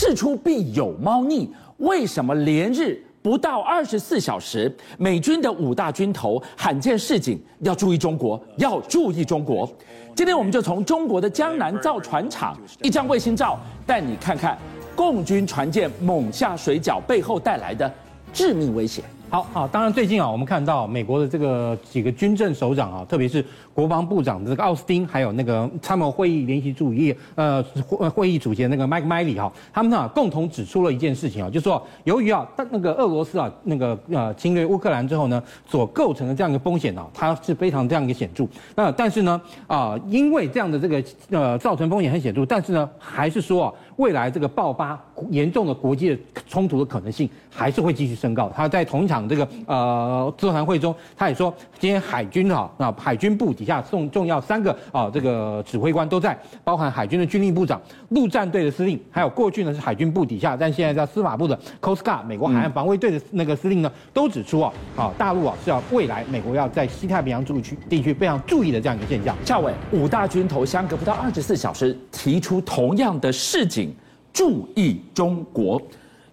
事出必有猫腻，为什么连日不到二十四小时，美军的五大军头罕见示警，要注意中国，要注意中国。今天我们就从中国的江南造船厂一张卫星照，带你看看共军船舰猛下水饺背后带来的致命危险。好好，当然最近啊，我们看到美国的这个几个军政首长啊，特别是国防部长的这个奥斯汀，还有那个参谋会议联席主席呃会会议主席的那个麦克麦里哈，他们呢共同指出了一件事情啊，就是说由于啊，那个俄罗斯啊那个呃侵略乌克兰之后呢，所构成的这样一个风险啊，它是非常这样一个显著。那但是呢啊，因为这样的这个呃造成风险很显著，但是呢还是说啊。未来这个爆发严重的国际的冲突的可能性还是会继续升高。他在同一场这个呃座谈会中，他也说，今天海军啊，啊海军部底下重重要三个啊这个指挥官都在，包含海军的军令部长、陆战队的司令，还有过去呢是海军部底下，但现在在司法部的 Coast Guard 美国海岸防卫队的那个司令呢，都指出啊，啊大陆啊是要未来美国要在西太平洋地区地区非常注意的这样一个现象。孝玮，五大军头相隔不到二十四小时提出同样的示警。注意中国，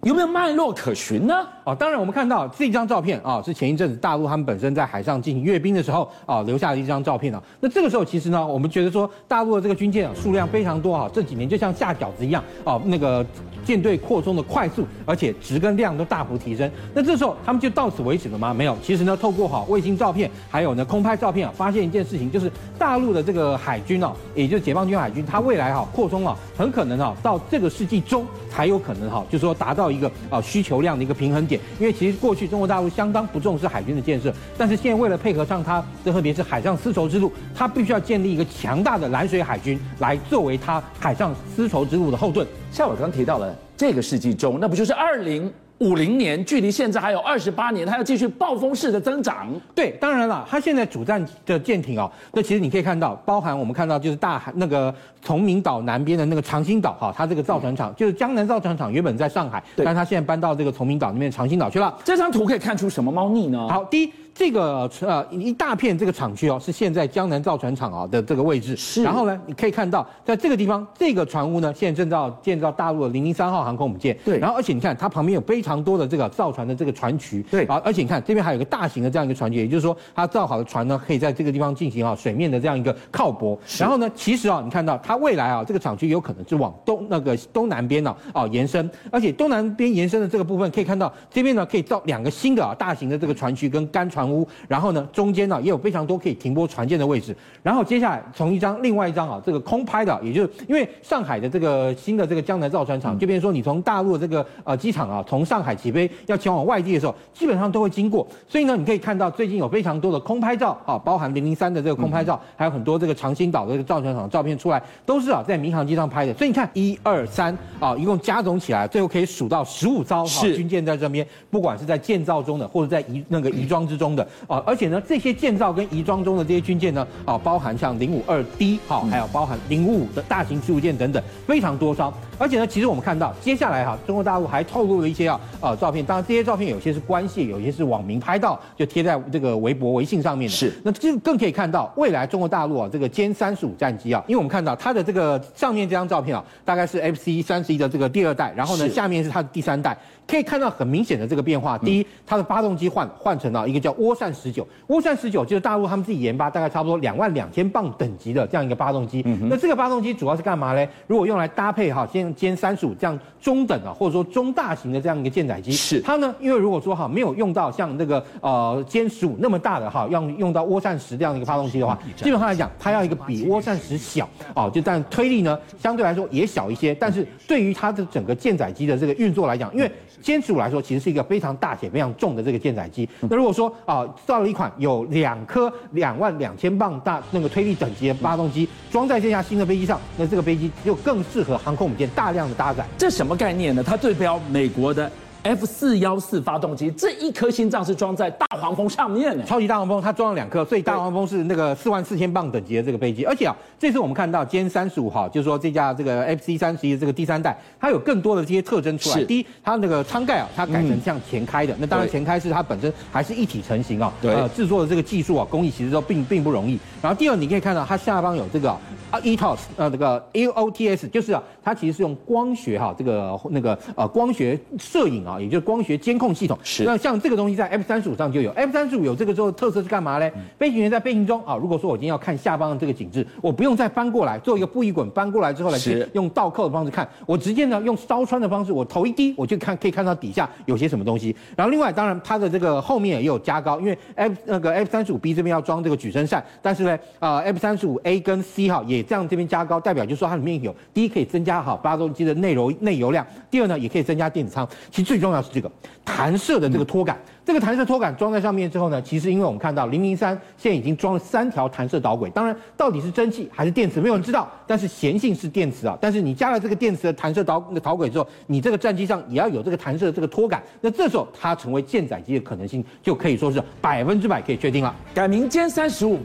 有没有脉络可循呢？哦，当然，我们看到这张照片啊，是前一阵子大陆他们本身在海上进行阅兵的时候啊留下的一张照片啊。那这个时候其实呢，我们觉得说大陆的这个军舰啊数量非常多啊，这几年就像下饺子一样啊，那个舰队扩充的快速，而且质跟量都大幅提升。那这时候他们就到此为止了吗？没有，其实呢，透过好卫星照片，还有呢空拍照片啊，发现一件事情，就是大陆的这个海军啊，也就是解放军海军，它未来哈扩充啊，很可能啊到这个世纪中才有可能哈，就是说达到一个啊需求量的一个平衡点。因为其实过去中国大陆相当不重视海军的建设，但是现在为了配合上它，这特别是海上丝绸之路，它必须要建立一个强大的蓝水海军来作为它海上丝绸之路的后盾。像我刚刚提到了这个世纪中，那不就是二零五零年，距离现在还有二十八年，它要继续暴风式的增长。对，当然了，它现在主战的舰艇哦，那其实你可以看到，包含我们看到就是大海那个崇明岛南边的那个长兴岛哈，它这个造船厂、嗯、就是江南造船厂原本在上海，对但它现在搬到这个崇明岛那边长兴岛去了。这张图可以看出什么猫腻呢？好，第一。这个呃一大片这个厂区哦，是现在江南造船厂啊的这个位置。是。然后呢，你可以看到，在这个地方，这个船坞呢，现在正造建造大陆的零零三号航空母舰。对。然后，而且你看，它旁边有非常多的这个造船的这个船渠。对。啊，而且你看这边还有一个大型的这样一个船渠，也就是说，它造好的船呢，可以在这个地方进行啊水面的这样一个靠泊。是。然后呢，其实啊，你看到它未来啊，这个厂区有可能是往东那个东南边呢啊延伸，而且东南边延伸的这个部分，可以看到这边呢可以造两个新的啊大型的这个船渠跟干船坞，然后呢。中间呢也有非常多可以停泊船舰的位置，然后接下来从一张另外一张啊这个空拍的，也就是因为上海的这个新的这个江南造船厂，就变成说你从大陆的这个呃机场啊从上海起飞要前往外地的时候，基本上都会经过，所以呢你可以看到最近有非常多的空拍照啊，包含零零三的这个空拍照，还有很多这个长兴岛的这个造船厂的照片出来，都是啊在民航机上拍的，所以你看一二三啊一共加总起来，最后可以数到十五艘哈军舰在这边，不管是在建造中的或者在移那个移装之中的啊，而且呢。这些建造跟移装中的这些军舰呢，啊，包含像零五二 D，好，还有包含零五五的大型驱逐舰等等，非常多艘。而且呢，其实我们看到接下来哈，中国大陆还透露了一些啊，呃，照片。当然，这些照片有些是关系，有些是网民拍到，就贴在这个微博、微信上面的。是。那这更可以看到，未来中国大陆啊，这个歼三十五战机啊，因为我们看到它的这个上面这张照片啊，大概是 FC 三十一的这个第二代，然后呢，下面是它的第三代。可以看到很明显的这个变化。第一，它的发动机换换成了一个叫涡扇十九，涡扇十九就是大陆他们自己研发，大概差不多两万两千磅等级的这样一个发动机。嗯、那这个发动机主要是干嘛呢？如果用来搭配哈，歼歼三十五这样中等啊，或者说中大型的这样一个舰载机，是。它呢，因为如果说哈没有用到像那个呃歼十五那么大的哈，要用到涡扇十这样的一个发动机的话，基本上来讲，它要一个比涡扇十小。啊，就但推力呢相对来说也小一些，但是对于它的整个舰载机的这个运作来讲，因为歼十五来说，其实是一个非常大且非常重的这个舰载机。那如果说啊，造了一款有两颗两万两千磅大那个推力等级的发动机，装在这架新的飞机上，那这个飞机就更适合航空母舰大量的搭载。这什么概念呢？它对标美国的 F 四幺四发动机，这一颗心脏是装在大黄蜂上面的，超级大黄蜂它装了两颗，所以大黄蜂是那个四万四千磅等级的这个飞机。而且啊，这次我们看到歼三十五号，就是说这架这个 F C 三十一的这个第三代，它有更多的这些特征出来。第一，它那个舱盖啊，它改成像前开的，嗯、那当然前开是它本身还是一体成型啊，对，呃，制作的这个技术啊，工艺其实都并并不容易。然后第二，你可以看到它下方有这个啊，ETOS，呃，这个 A O T S，就是啊，它其实是用光学哈、啊，这个那个呃光学摄影啊，也就是光学监控系统。是。那像这个东西在 F 三十五上就有，F 三十五有这个之后特色是干嘛呢？嗯、飞行员在飞行中啊，如果说我今天要看下方的这个景致，我不用再翻过来做一个布衣滚翻过来之后来去用倒扣的方式看，我直接呢用烧穿的方式，我头一低我就看可以看到底下有些什么东西。然后另外当然它的这个后面也有加高，因为 F 那个 F 三十五 B 这边要装这个举升扇，但是呢，呃 F 三十五 A 跟 C 哈也这样这边加高，代表就是说它里面有第一可以增加好发动机的内油内油量，第二呢也可以增加电子舱。其实最重重要是这个弹射的这个拖杆。这个弹射拖杆装在上面之后呢，其实因为我们看到零零三现在已经装了三条弹射导轨，当然到底是蒸汽还是电磁，没有人知道。但是咸性是电磁啊，但是你加了这个电磁的弹射导导轨之后，你这个战机上也要有这个弹射的这个拖杆，那这时候它成为舰载机的可能性就可以说是百分之百可以确定了。改名歼三十五，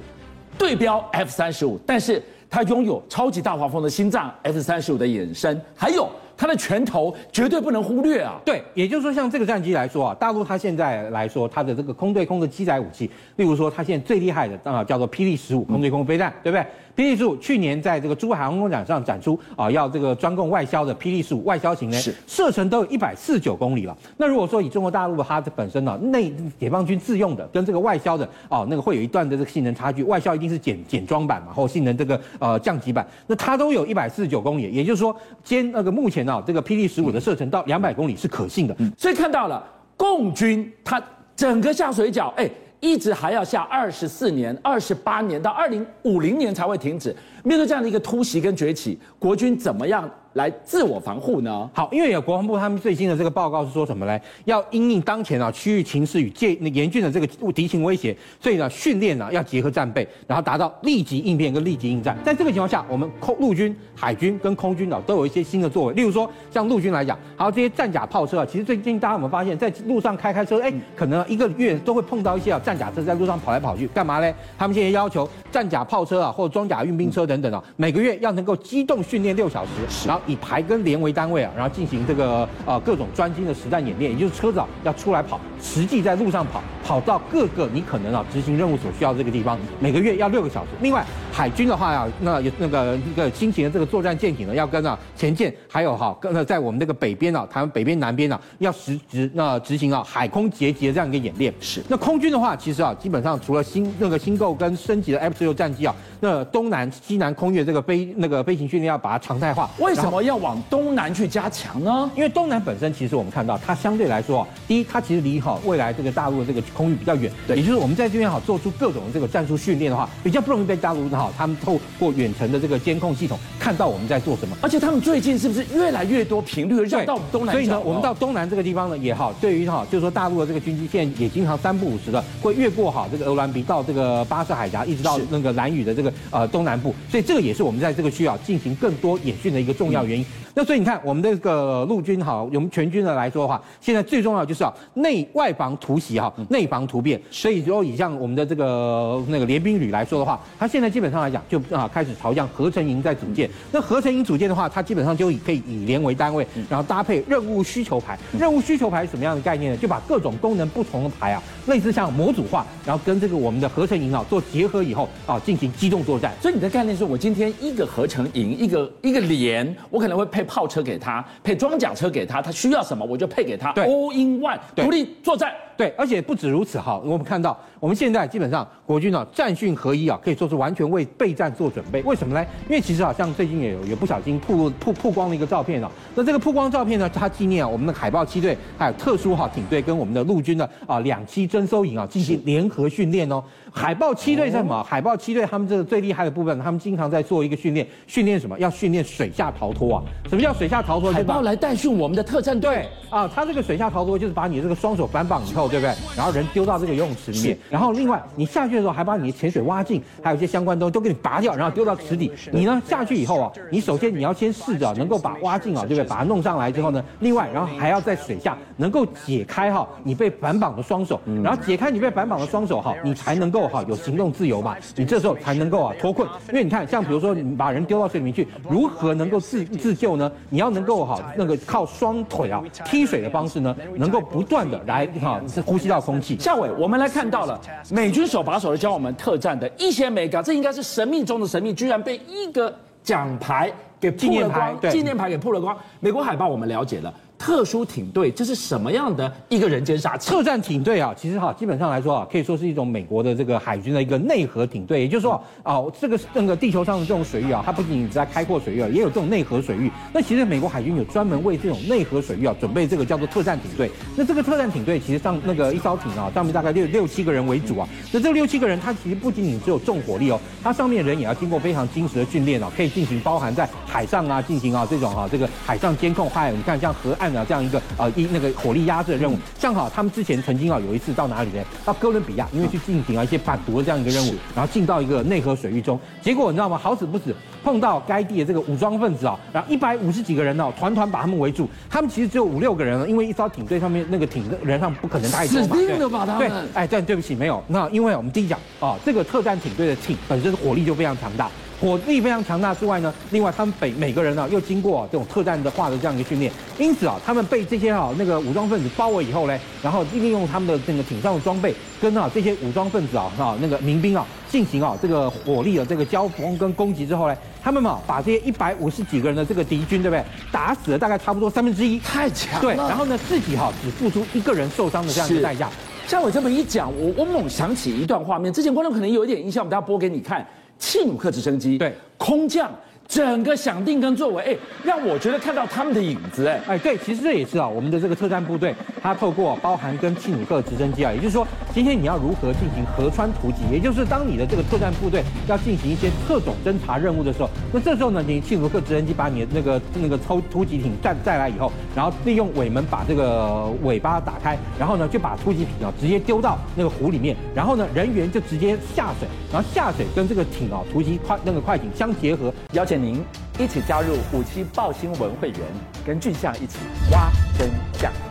对标 F 三十五，但是它拥有超级大黄蜂的心脏，F 三十五的衍生，还有。它的拳头绝对不能忽略啊！对，也就是说，像这个战机来说啊，大陆它现在来说，它的这个空对空的机载武器，例如说，它现在最厉害的啊，叫做霹雳十五空对空飞弹，嗯、对不对？霹雳十五去年在这个珠海航空展上展出啊，要这个专供外销的霹雳十五外销型呢，射程都有一百四十九公里了。那如果说以中国大陆它的本身呢，内解放军自用的跟这个外销的哦，那个会有一段的这个性能差距，外销一定是简简装版嘛，或性能这个呃降级版，那它都有一百四十九公里，也就是说，兼那个目前呢，这个霹雳十五的射程到两百公里是可信的。嗯，所以看到了共军它整个下水饺，哎。一直还要下二十四年、二十八年到二零五零年才会停止。面对这样的一个突袭跟崛起，国军怎么样来自我防护呢？好，因为有国防部他们最新的这个报告是说什么呢？要因应当前啊区域情势与严严峻的这个敌情威胁，所以呢训练呢要结合战备，然后达到立即应变跟立即应战。在这个情况下，我们空陆军、海军跟空军啊都有一些新的作为。例如说，像陆军来讲，还有这些战甲炮车啊，其实最近大家有没有发现，在路上开开车，哎，可能一个月都会碰到一些啊战甲车在路上跑来跑去，干嘛呢？他们现在要求战甲炮车啊或者装甲运兵车等等啊，每个月要能够机动训练六小时，然后以排跟连为单位啊，然后进行这个呃各种专精的实战演练，也就是车子啊要出来跑，实际在路上跑，跑到各个你可能啊执行任务所需要的这个地方，每个月要六个小时。另外海军的话呀，那有那个那个新型的这个作战舰艇呢，要跟啊前舰还有哈跟在我们那个北边啊，台湾北边南边啊，要实执那执行啊海空截击的这样一个演练。是。那空军的话，其实啊基本上除了新那个新购跟升级的 F 十六战机啊，那东南西南空域这个飞那个飞行训练要把它常态化。为什么要往东南去加强呢？因为东南本身其实我们看到它相对来说啊，第一它其实离好未来这个大陆的这个空域比较远，对，也就是我们在这边好做出各种的这个战术训练的话，比较不容易被大陆哈他们透过远程的这个监控系统看到我们在做什么。而且他们最近是不是越来越多频率绕到我们东南？所以呢，我们到东南这个地方呢也好，对于哈就是说大陆的这个军机现在也经常三不五时的会越过哈这个鹅銮鼻到这个巴士海峡，一直到那个兰屿的这个呃东南部，所以这个也是我们在这个区啊进行更多演训的一个重要原因。嗯那所以你看，我们这个陆军哈，我们全军的来说的话，现在最重要就是啊，内外防突袭哈，内防突变。所以说，以像我们的这个那个联兵旅来说的话，它现在基本上来讲，就啊开始朝向合成营在组建。那合成营组建的话，它基本上就以可以以连为单位，然后搭配任务需求牌。任务需求牌是什么样的概念呢？就把各种功能不同的牌啊，类似像模组化，然后跟这个我们的合成营啊做结合以后啊，进行机动作战。所以你的概念是我今天一个合成营，一个一个连，我可能会配。炮车给他，配装甲车给他，他需要什么我就配给他。对，All in one，独立作战。对，而且不止如此哈，我们看到我们现在基本上国军啊战训合一啊，可以说是完全为备战做准备。为什么呢？因为其实好，像最近也有也不小心曝曝曝光了一个照片啊，那这个曝光照片呢，它纪念啊我们的海豹七队还有特殊哈艇队跟我们的陆军的啊两栖侦搜营啊进行联合训练哦。海豹七队是什么？哦、海豹七队他们这个最厉害的部分，他们经常在做一个训练，训练什么？要训练水下逃脱啊！什么叫水下逃脱？海豹来带训我们的特战队啊！他这个水下逃脱就是把你这个双手反绑以后，对不对？然后人丢到这个游泳池里面，然后另外你下去的时候还把你的潜水蛙镜，还有一些相关东西都给你拔掉，然后丢到池底。你呢下去以后啊，你首先你要先试着能够把蛙镜啊，对不对？把它弄上来之后呢，另外然后还要在水下能够解开哈你被反绑的双手，然后解开你被反绑的双手哈，你才能够哈有行动自由嘛，你这时候才能够啊脱困，因为你看，像比如说你把人丢到水里面去，如何能够自自救呢？你要能够哈那个靠双腿啊踢水的方式呢，能够不断的来哈呼吸到空气。夏伟，我们来看到了美军手把手的教我们特战的一些美感，这应该是神秘中的神秘，居然被一个奖牌给曝了光，纪念牌给曝了光。美国海报我们了解了。特殊艇队这是什么样的一个人间杀器？特战艇队啊，其实哈，基本上来说啊，可以说是一种美国的这个海军的一个内河艇队。也就是说啊，这个那个地球上的这种水域啊，它不仅仅只在开阔水域啊，也有这种内河水域。那其实美国海军有专门为这种内河水域啊准备这个叫做特战艇队。那这个特战艇队其实上那个一艘艇啊，上面大概六六七个人为主啊。那这六七个人，他其实不仅仅只有重火力哦，他上面人也要经过非常精实的训练啊，可以进行包含在海上啊进行啊这种啊这个海上监控，还有你看像河岸啊这样一个呃。一那个火力压制的任务，正好他们之前曾经啊有一次到哪里呢？到哥伦比亚，因为去进行了一些反毒的这样一个任务，然后进到一个内河水域中，结果你知道吗？好死不死碰到该地的这个武装分子啊，然后一百五十几个人哦，团团把他们围住。他们其实只有五六个人了，因为一艘艇队上面那个艇的人上不可能太多嘛。死定了吧他们？对，哎，但，对不起，没有。那因为我们第一讲啊，这个特战艇队的艇本身火力就非常强大。火力非常强大之外呢，另外他们每每个人呢、啊、又经过、啊、这种特战的化的这样一个训练，因此啊，他们被这些啊那个武装分子包围以后呢，然后利用他们的这个艇上的装备，跟啊这些武装分子啊啊那个民兵啊进行啊这个火力的这个交锋跟攻击之后呢，他们嘛把这些一百五十几个人的这个敌军对不对，打死了大概差不多三分之一，太强了。对，然后呢自己哈、啊、只付出一个人受伤的这样一个代价。像我这么一讲，我我猛想起一段画面，之前观众可能有一点印象，我们大家播给你看。契努克直升机，对，空降。整个想定跟作为，哎，让我觉得看到他们的影子，哎，哎，对，其实这也是啊，我们的这个特战部队，它透过包含跟契努克直升机啊，也就是说，今天你要如何进行河川突击，也就是当你的这个特战部队要进行一些特种侦察任务的时候，那这时候呢，你契努克直升机把你的那个那个抽突击艇带带来以后，然后利用尾门把这个尾巴打开，然后呢就把突击艇啊直接丢到那个湖里面，然后呢人员就直接下水，然后下水跟这个艇啊突击快那个快艇相结合，邀请您一起加入五七报新闻会员，跟俊相一起挖真相。